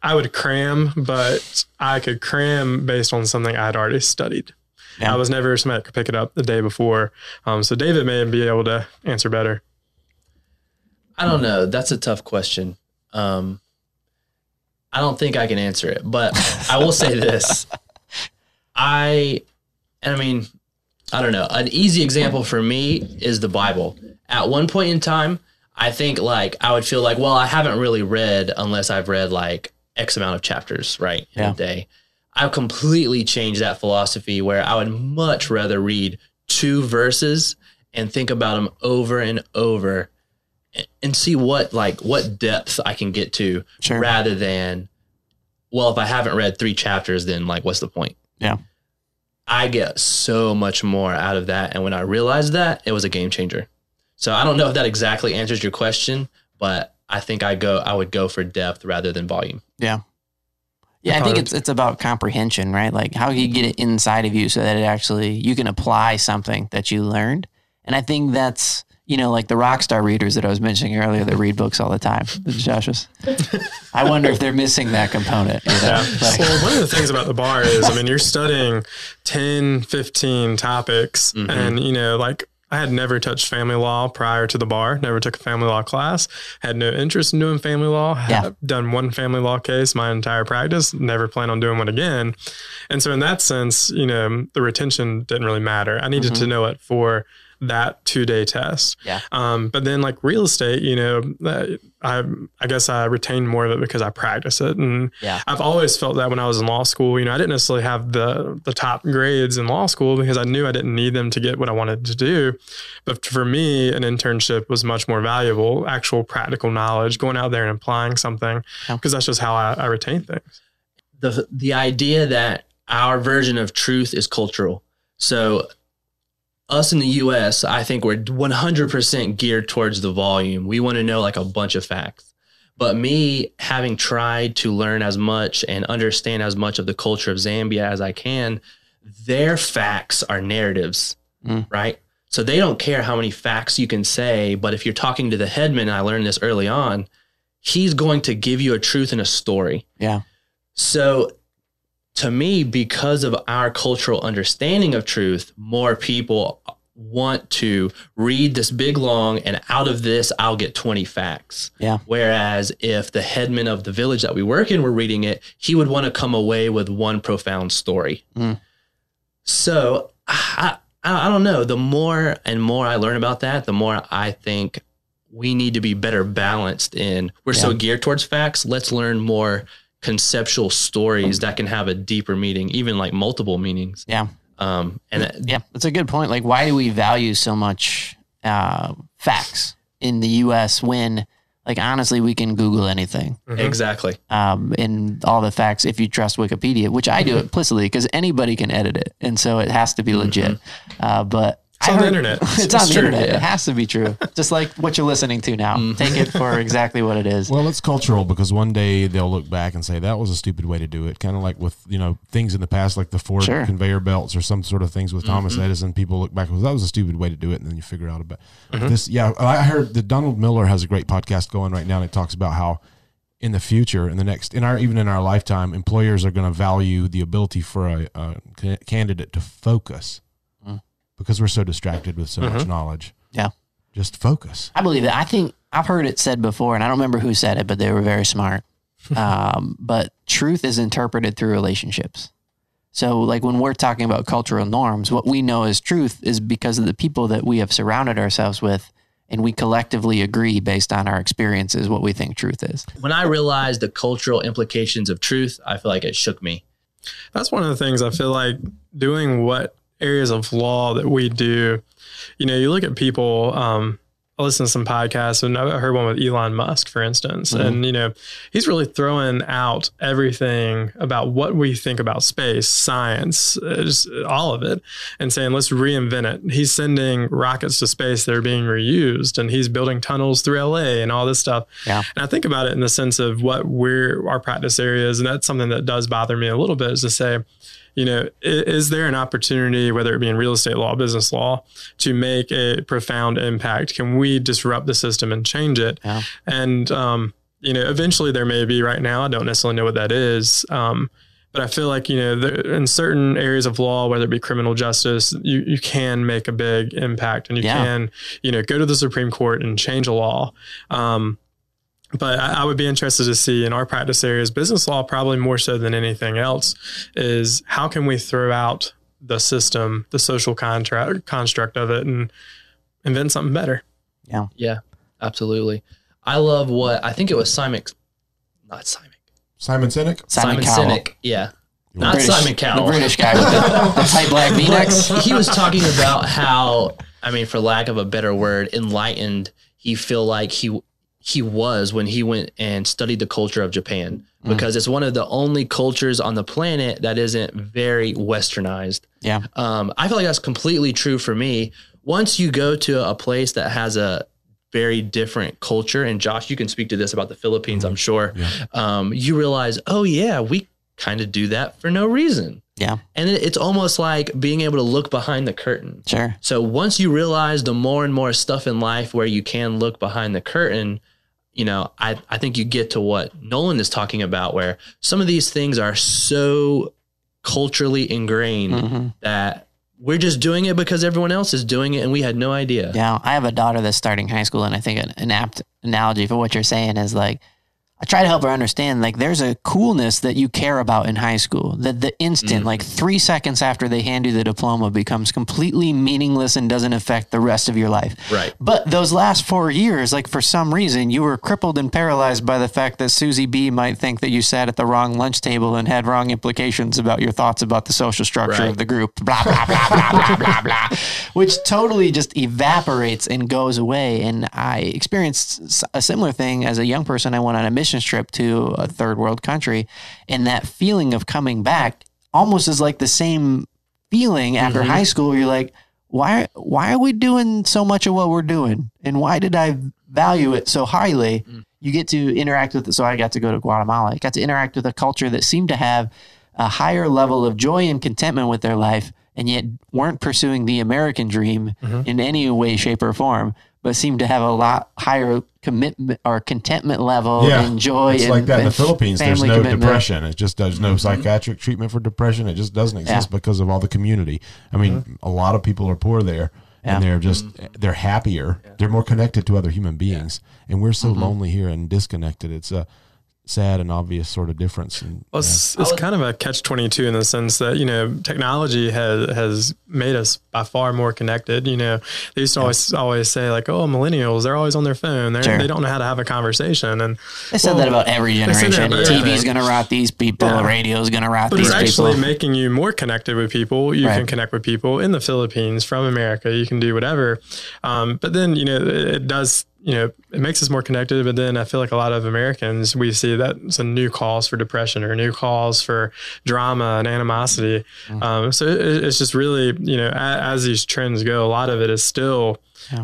I would cram, but I could cram based on something I had already studied. Yeah. I was never somebody that could pick it up the day before. Um, so David may be able to answer better. I don't know. That's a tough question. Um, I don't think I can answer it, but I will say this. I, and I mean, I don't know. An easy example for me is the Bible. At one point in time, I think like I would feel like, well, I haven't really read unless I've read like X amount of chapters, right, in Yeah. a day. I've completely changed that philosophy where I would much rather read two verses and think about them over and over and see what like what depth I can get to Sure. rather than well if I haven't read 3 chapters then like what's the point? Yeah. I get so much more out of that and when I realized that it was a game changer. So I don't know if that exactly answers your question, but I think I go I would go for depth rather than volume. Yeah. Yeah, I think it's it's about comprehension, right? Like how you get it inside of you so that it actually you can apply something that you learned. And I think that's you know, like the rock star readers that I was mentioning earlier that read books all the time. Josh was, I wonder if they're missing that component. You know? Yeah. Like, well, one of the things about the bar is, I mean, you're studying 10, 15 topics, mm-hmm. and, you know, like, I had never touched family law prior to the bar, never took a family law class, had no interest in doing family law, Yeah. had done one family law case my entire practice, never plan on doing one again. And so, in that sense, you know, the retention didn't really matter. I needed to mm-hmm. know it for that two day test. Yeah. Um, but then like real estate, you know, uh, I I guess I retained more of it because I practice it, and Yeah. I've always felt that when I was in law school. You know, I didn't necessarily have the the top grades in law school because I knew I didn't need them to get what I wanted to do. But for me, an internship was much more valuable. Actual practical knowledge, going out there and applying something, because that's just how I, I retain things. the the idea that our version of truth is cultural. So us in the US, I think we're 100% geared towards the volume. We want to know like a bunch of facts. But me having tried to learn as much and understand as much of the culture of Zambia as I can, their facts are narratives, Mm. right? So they don't care how many facts you can say, but if you're talking to the headman, and I learned this early on, he's going to give you a truth and a story. yeah. So, to me, because of our cultural understanding of truth, more people want to read this big long, and out of this, I'll get 20 facts. Yeah. Whereas if the headman of the village that we work in were reading it, he would want to come away with one profound story. Mm. So, I, I, I don't know. The more and more I learn about that, the more I think we need to be better balanced in we're so geared towards facts let's learn more conceptual stories that can have a deeper meaning even like multiple meanings Yeah. um and that- Yeah, that's a good point. Like, why do we value so much uh, facts in the U.S. when, like, honestly, we can Google anything exactly um, and all the facts if you trust Wikipedia, which I do implicitly because anybody can edit it, and so it has to be legit. Uh, but It's I on the heard- internet. It's, on the true, internet. yeah. It has to be true. Just like what you're listening to now. Mm-hmm. Take it for exactly what it is. Well, it's cultural because one day they'll look back and say that was a stupid way to do it. Kind of like with you know things in the past, like the Ford Sure. conveyor belts or some sort of things with Thomas mm-hmm. Edison. People look back and go, that was a stupid way to do it, and then you figure out about mm-hmm. this. Yeah, I heard that Donald Miller has a great podcast going right now, and it talks about how in the future, in the next, in our even in our lifetime, employers are going to value the ability for a, a candidate to focus because we're so distracted with so much knowledge. yeah. Mm-hmm. Just focus. I believe that. I think I've heard it said before, and I don't remember who said it, but they were very smart. um, but truth is interpreted through relationships. So, like when we're talking about cultural norms, what we know as truth is because of the people that we have surrounded ourselves with, and we collectively agree based on our experiences what we think truth is. When I realized the cultural implications of truth, I feel like it shook me. That's one of the things I feel like doing what areas of law that we do. You know, you look at people. Um, I listen to some podcasts, and I heard one with Elon Musk, for instance, and you know, he's really throwing out everything about what we think about space, science, uh, just all of it, and saying let's reinvent it. He's sending rockets to space that are being reused, and he's building tunnels through LA and all this stuff. Yeah. And I think about it in the sense of what we're our practice areas, and that's something that does bother me a little bit is to say, you know, is there an opportunity, whether it be in real estate law, business law, to make a profound impact? Can we disrupt the system and change it? Yeah. And um, you know, eventually there may be. Right now, I don't necessarily know what that is. Um, but I feel like you know, there, in certain areas of law, whether it be criminal justice, you you can make a big impact, and you Yeah. can you know go to the Supreme Court and change a law. Um, but I, I would be interested to see in our practice areas, business law probably more so than anything else, is how can we throw out the system, the social contract construct of it, and invent something better. Yeah, yeah, absolutely. I love what I think it was Simon, not Simon, Simon Sinek. Simon, Simon, Cowell, Sinek. Yeah, not British- Simon Cowell. the British guy with the, the tight black V-necks. He was talking about how, I mean, for lack of a better word, enlightened he feel like he he was when he went and studied the culture of Japan because it's one of the only cultures on the planet that isn't very westernized. Yeah, Um, I feel like that's completely true for me. Once you go to a place that has a very different culture, and Josh, you can speak to this about the Philippines, I'm sure. Um, you realize, oh yeah, we kind of do that for no reason, yeah, and it's almost like being able to look behind the curtain. sure. So once you realize the more and more stuff in life where you can look behind the curtain, you know, I, I think you get to what Nolan is talking about, where some of these things are so culturally ingrained Mhm. that we're just doing it because everyone else is doing it and we had no idea. Yeah, I have a daughter that's starting high school, and I think an, an apt analogy for what you're saying is like, I try to help her understand like there's a coolness that you care about in high school. That the instant, like mm. three seconds after they hand you the diploma, becomes completely meaningless and doesn't affect the rest of your life. Right. But those last four years, like for some reason, you were crippled and paralyzed by the fact that Susie B might think that you sat at the wrong lunch table and had wrong implications about your thoughts about the social structure Right. of the group. Blah blah blah blah blah blah blah, which totally just evaporates and goes away. And I experienced a similar thing as a young person. I went on a mission trip to a third world country, and that feeling of coming back almost is like the same feeling after mm-hmm. high school. where You're like, why why are we doing so much of what we're doing? And why did i value it so highly? Mm. You get to interact with it. so i got to go to guatemala. I got to interact with a culture that seemed to have a higher level of joy and contentment with their life and yet weren't pursuing the american dream mm-hmm. in any way shape or form but seemed to have a lot higher commitment or contentment level and joy It's and, like that in the Philippines. There's no commitment. depression. It just there's no mm-hmm. psychiatric treatment for depression. It just doesn't exist because of all the community. I mean, mm-hmm. a lot of people are poor there. Yeah. And they're just mm-hmm. they're happier. They're more connected to other human beings, and we're Mm-hmm. so lonely here and disconnected. It's a sad and obvious sort of difference. And Well, it's, it's kind of a catch twenty two in the sense that you know technology has has made us by far more connected. You know, they used to always always say like, "Oh, millennials, they're always on their phone. They're, Sure. They don't know how to have a conversation." And They said well, that about every they said that generation. about TV's going to rot these people. Yeah. Radio's going to rot But these it's people. actually making you more connected with people. You Right. can connect with people in the Philippines from America. You can do whatever. Um, but then, you know, it, it does, you know, it makes us more connected. But then I feel like a lot of Americans, we see that it's a new cause for depression or new cause for drama and animosity. Um, so it, it's just really, you know, as, as these trends go, a lot of it is still,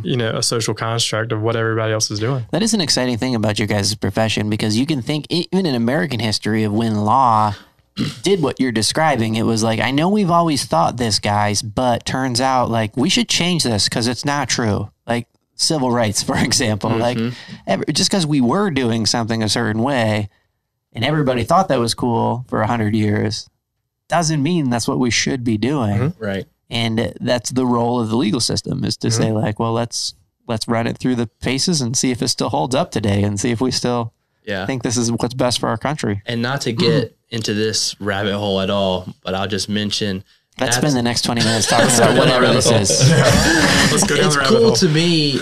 you know, a social construct of what everybody else is doing. That is an exciting thing about your guys' profession because you can think, even in American history, of when law did what you're describing. It was like, I know we've always thought this, guys, but turns out like we should change this because it's not true. Like civil rights, for example, like mm-hmm. ever, just because we were doing something a certain way and everybody thought that was cool for a hundred years doesn't mean that's what we should be doing. Mm-hmm. Right. And that's the role of the legal system is to mm-hmm. say like, well, let's let's run it through the paces and see if it still holds up today and see if we still Yeah. think this is what's best for our country. and not to get into this rabbit hole at all, but I'll just mention Let's that's- spend the next 20 minutes talking about whatever this is. Let's go down it's the rabbit cool hole. to me,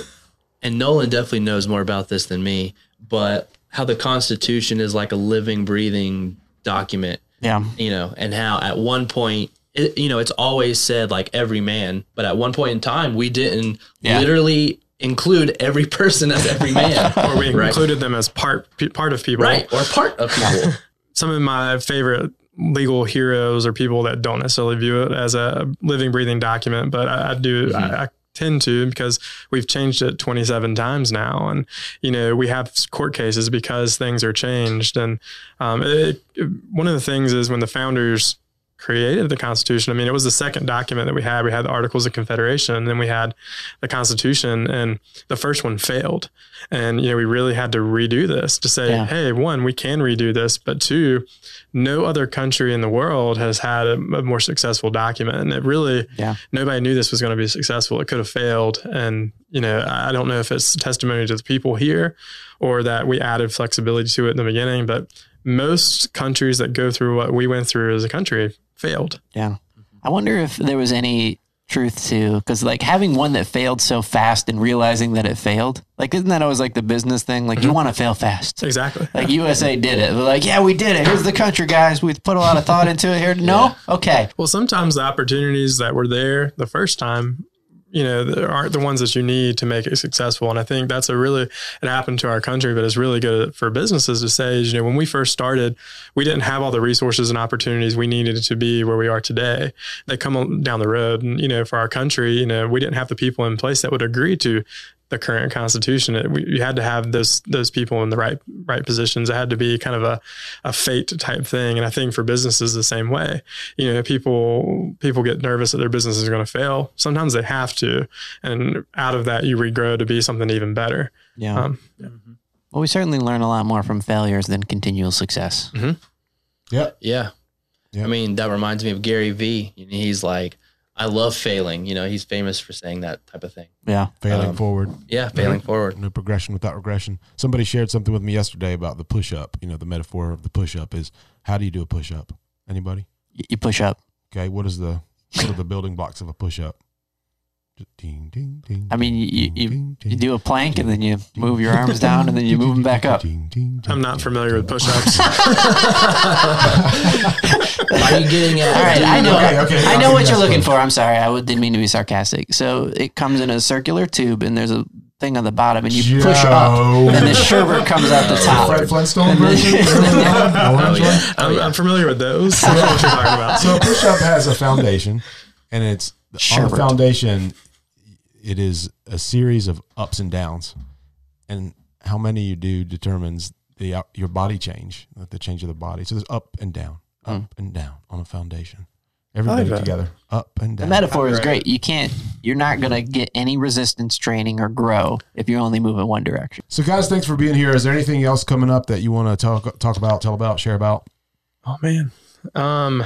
and Nolan definitely knows more about this than me, but how the Constitution is like a living, breathing document, Yeah. you know, and how at one point, it, you know, it's always said like every man, but at one point in time, we didn't Yeah. literally include every person as every man, or we Right. included them as part pe- part of people. right? Or part of people. Some of my favorite legal heroes or people that don't necessarily view it as a living, breathing document, but I, I do. I, I tend to because we've changed it 27 times now, and you know we have court cases because things are changed. And um, it, it- one of the things is when the founders created the Constitution. I mean, it was the second document that we had. We had the Articles of Confederation, and then we had the Constitution, and the first one failed. And you know, we really had to redo this to say, Yeah. hey, one, we can redo this, but two, no other country in the world has had a, a more successful document. And it really, Yeah. nobody knew this was going to be successful. It could have failed. And, you know, I don't know if it's testimony to the people here or that we added flexibility to it in the beginning, but most countries that go through what we went through as a country failed. Yeah. I wonder if there was any truth to because like having one that failed so fast and realizing that it failed like isn't that always like the business thing? Like you mm-hmm. want to fail fast. Exactly. like usa did it. They're like yeah we did it. Here's the country guys. We put a lot of thought into it here. No? Okay. Well, sometimes the opportunities that were there the first time, you know, aren't the ones that you need to make it successful. And I think that's a really, it happened to our country, but it's really good for businesses to say, you know, when we first started, we didn't have all the resources and opportunities we needed to be where we are today. They come down the road. And, you know, for our country, you know, we didn't have the people in place that would agree to the current constitution. It, we, you had to have those those people in the right right positions. It had to be kind of a, a fate type thing. And I think for businesses the same way. You know, people people get nervous that their business is going to fail. Sometimes they have to, and out of that you regrow to be something even better. yeah Um, well we certainly learn a lot more from failures than continual success Yep. Yeah. Yeah. I mean, that reminds me of Gary Vee. He's like, I love failing. You know, he's famous for saying that type of thing. yeah Failing Um, forward. Yeah, failing forward. No progression without regression. Somebody shared something with me yesterday about the push up. You know, the metaphor of the push up is how do you do a push up? Anybody? You push up Okay. What is the what are the building blocks of a push up? Ding, ding, ding, I mean, you- you- ding, you do a plank and then you move your arms ding, down and then you ding, move them back up ding, ding, ding, I'm not familiar with ding. push-ups. Are you getting at? All right, I know. Okay, okay, I know what you you're looking for. I'm sorry, I didn't mean to be sarcastic. So it comes in a circular tube, and there's a thing on the bottom, and you push up, and the sherbet comes out the top. Fred Flintstone version. Oh, Orange one? yeah. Oh, I'm. I'm familiar with those. I know what you're talking about. So a push up has a foundation, and it's on the foundation. It is a series of ups and downs, and how many you do determines the your body change, the change of the body. So there's up and down, up and down on a foundation. Everybody that. together, up and down. The down. metaphor is great. You can't. You're not gonna get any resistance training or grow if you only move in one direction. So guys, thanks for being here. Is there anything else coming up that you want to talk talk about, tell about, share about? Oh man, um,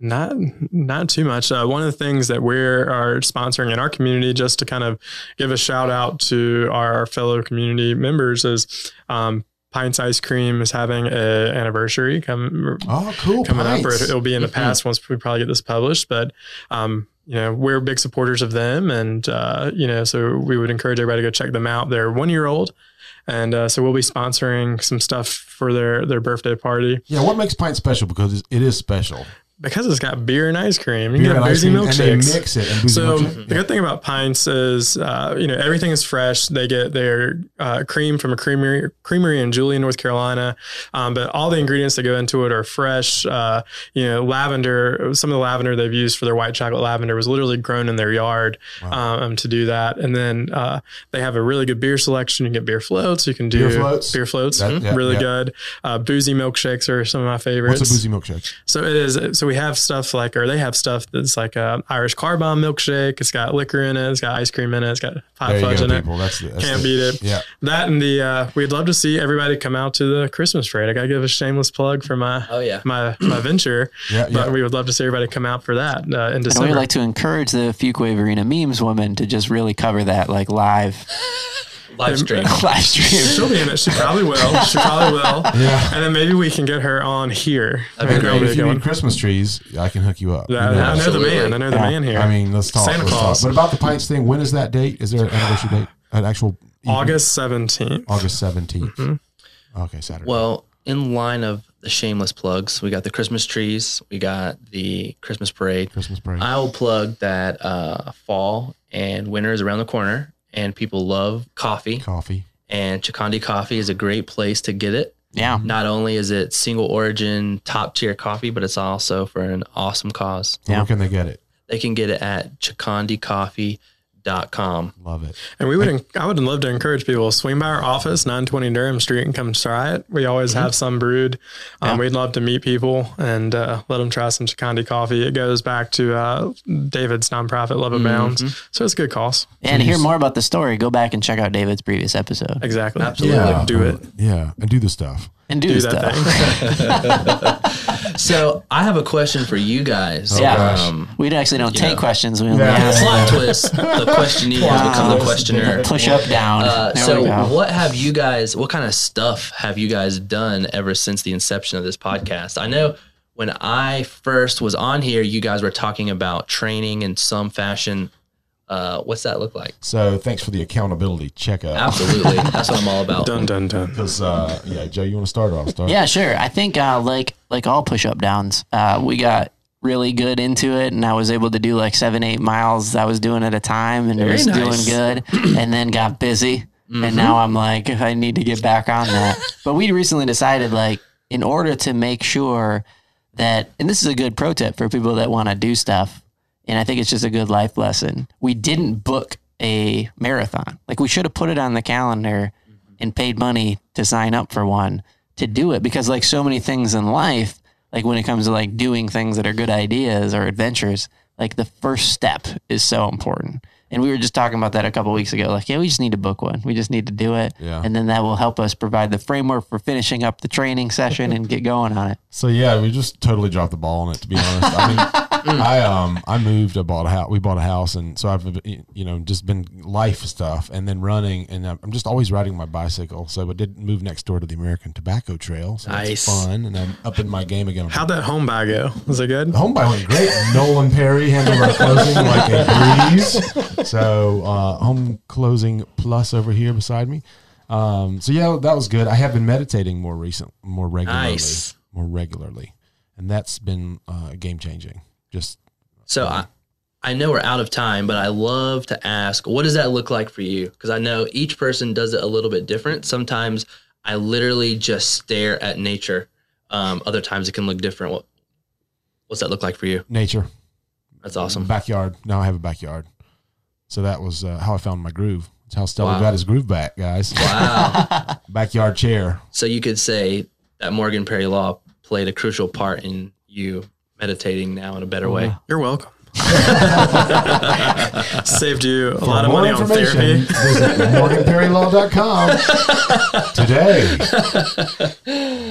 not not too much. Uh, one of the things that we're sponsoring in our community, just to kind of give a shout out to our fellow community members, is um, Pints Ice Cream is having a anniversary come Oh, cool. coming up, or it'll be in the past once we probably get this published. But um, you know, we're big supporters of them, and uh, you know, so we would encourage everybody to go check them out. They're one year old, and uh, so we'll be sponsoring some stuff for their their birthday party. Yeah, what makes Pint special? Because it is special. Because it's got beer and ice cream. You Beer can boozy cream, and they milkshakes. mix it and So milkshake. the good thing about pints is, uh, you know, everything is fresh. They get their uh, cream from a creamery, creamery in Julian, North Carolina, um, but all the ingredients that go into it are fresh. Uh, you know, lavender. Some of the lavender they've used for their white chocolate lavender was literally grown in their yard um, to do that. And then uh, they have a really good beer selection. You can get beer floats. You can do Beer floats? Beer floats, That- yeah, really yeah. good. Uh, boozy milkshakes are some of my favorites. What's a boozy milkshake? So it is. So we have stuff like, or they have stuff that's like a Irish car bomb milkshake. It's got liquor in it. It's got ice cream in it. It's got hot There fudge go, in people. it. That's, the, that's Can't the- beat it. Yeah. That and the uh, we'd love to see everybody come out to the Christmas parade. I gotta give a shameless plug for my Oh, yeah. my my venture. Yeah, But yeah. we would love to see everybody come out for that uh, in And December. we like to encourage the Fuquay-Varina memes woman to just really cover that like live Live stream. live stream. She'll be in it. She probably will. She probably will. Yeah. And then maybe we can get her on here. That'd be And great. that'll be a If you good need. Christmas trees, I can hook you up. Yeah, You know I know the man. I know the Yeah. man here. I mean, let's talk. Santa let's Claus. Talk. But about the pints thing, when is that date? Is there an anniversary date? An actual evening? August seventeenth. August 17th. Mm-hmm. Okay, Saturday. Well, in line of the shameless plugs, we got the Christmas trees, we got the Christmas parade. Christmas break. I will plug that uh, fall and winter is around the corner, and people love coffee. Coffee. And Chikandi Coffee is a great place to get it. Yeah. Not only is it single origin, top tier coffee, but it's also for an awesome cause. Yeah. Where can they get it? They can get it at chikandicoffee.com. Love it. And we would, en- I would love to encourage people to swing by our office, 920 Durham Street, and come try it. We always have some brewed. Um, We'd love to meet people and uh, let them try some Chikandi coffee. It goes back to uh, David's nonprofit, Love Abounds. So it's a good cause. And to hear more about the story, go back and check out David's previous episode Exactly. Absolutely. Yeah. Do it. Yeah. And do the stuff. and do, Do this that stuff. thing. So I have a question for you guys. Yeah. gosh. Um, We actually don't take know. questions. We only Yeah. ask. plot twist. The questionee has become the questioner. Push up, down. Uh, so what have you guys what kind of stuff have you guys done ever since the inception of this podcast i know when i first was on here you guys were talking about training in some fashion uh, what's that look like So thanks for the accountability checkup. absolutely that's what i'm all about Dun, dun, dun. Because, uh, yeah, Joe, you want to start or I'll start? Yeah, sure. I think uh, like like all push up downs, uh, we got really good into it, and I was able to do like seven, eight miles. I was doing at a time, and it Very was nice. doing good. and then got busy, and now I'm like, I need to get back on that. but we recently decided like in order to make sure that, and this is a good pro tip for people that want to do stuff, and I think it's just a good life lesson. We didn't book a marathon. Like we should have put it on the calendar mm-hmm. and paid money to sign up for one to do it because like so many things in life, like when it comes to like doing things that are good ideas or adventures, like the first step is so important. And we were just talking about that a couple weeks ago. Like, yeah, we just need to book one. We just need to do it. Yeah. And then that will help us provide the framework for finishing up the training session and get going on it. So yeah, we just totally dropped the ball on it. To be honest, I mean, I um I moved. I bought a house. We bought a house, and so I've you know just been life stuff, and then running, and I'm just always riding my bicycle. So I did move next door to the American Tobacco Trail. So Nice. it's fun, and I'm up in my game again. How'd that home buy go? Was it good? Home buy went great. Nolan Perry handled our closing like a breeze. So uh, home closing plus over here beside me. Um, so yeah, that was good. I have been meditating more recent, more regularly, Nice. more regularly, and that's been uh, game changing. Just so I, I know we're out of time but i love to ask what does that look like for you because i know each person does it a little bit different sometimes i literally just stare at nature um, other times it can look different what what's that look like for you nature, that's awesome backyard. Now I have a backyard, so that was uh, how I found my groove. It's how Stella Wow. got his groove back, guys. wow Backyard chair. So you could say that Morgan Perry Law played a crucial part in you meditating now in a better way. You're welcome. Saved you a For lot of money on information, therapy. visit morganperrylaw.com today.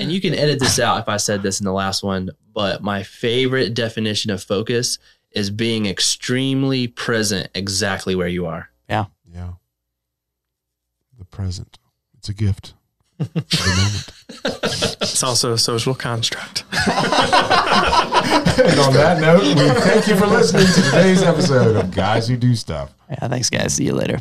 And you can edit this out if I said this in the last one, but my favorite definition of focus is being extremely present exactly where you are. Yeah. Yeah. The present. It's a gift. For the moment. It's also a social construct. And on that note, we thank you for listening to today's episode of Guys Who Do Stuff. Yeah. Thanks, guys. See you later.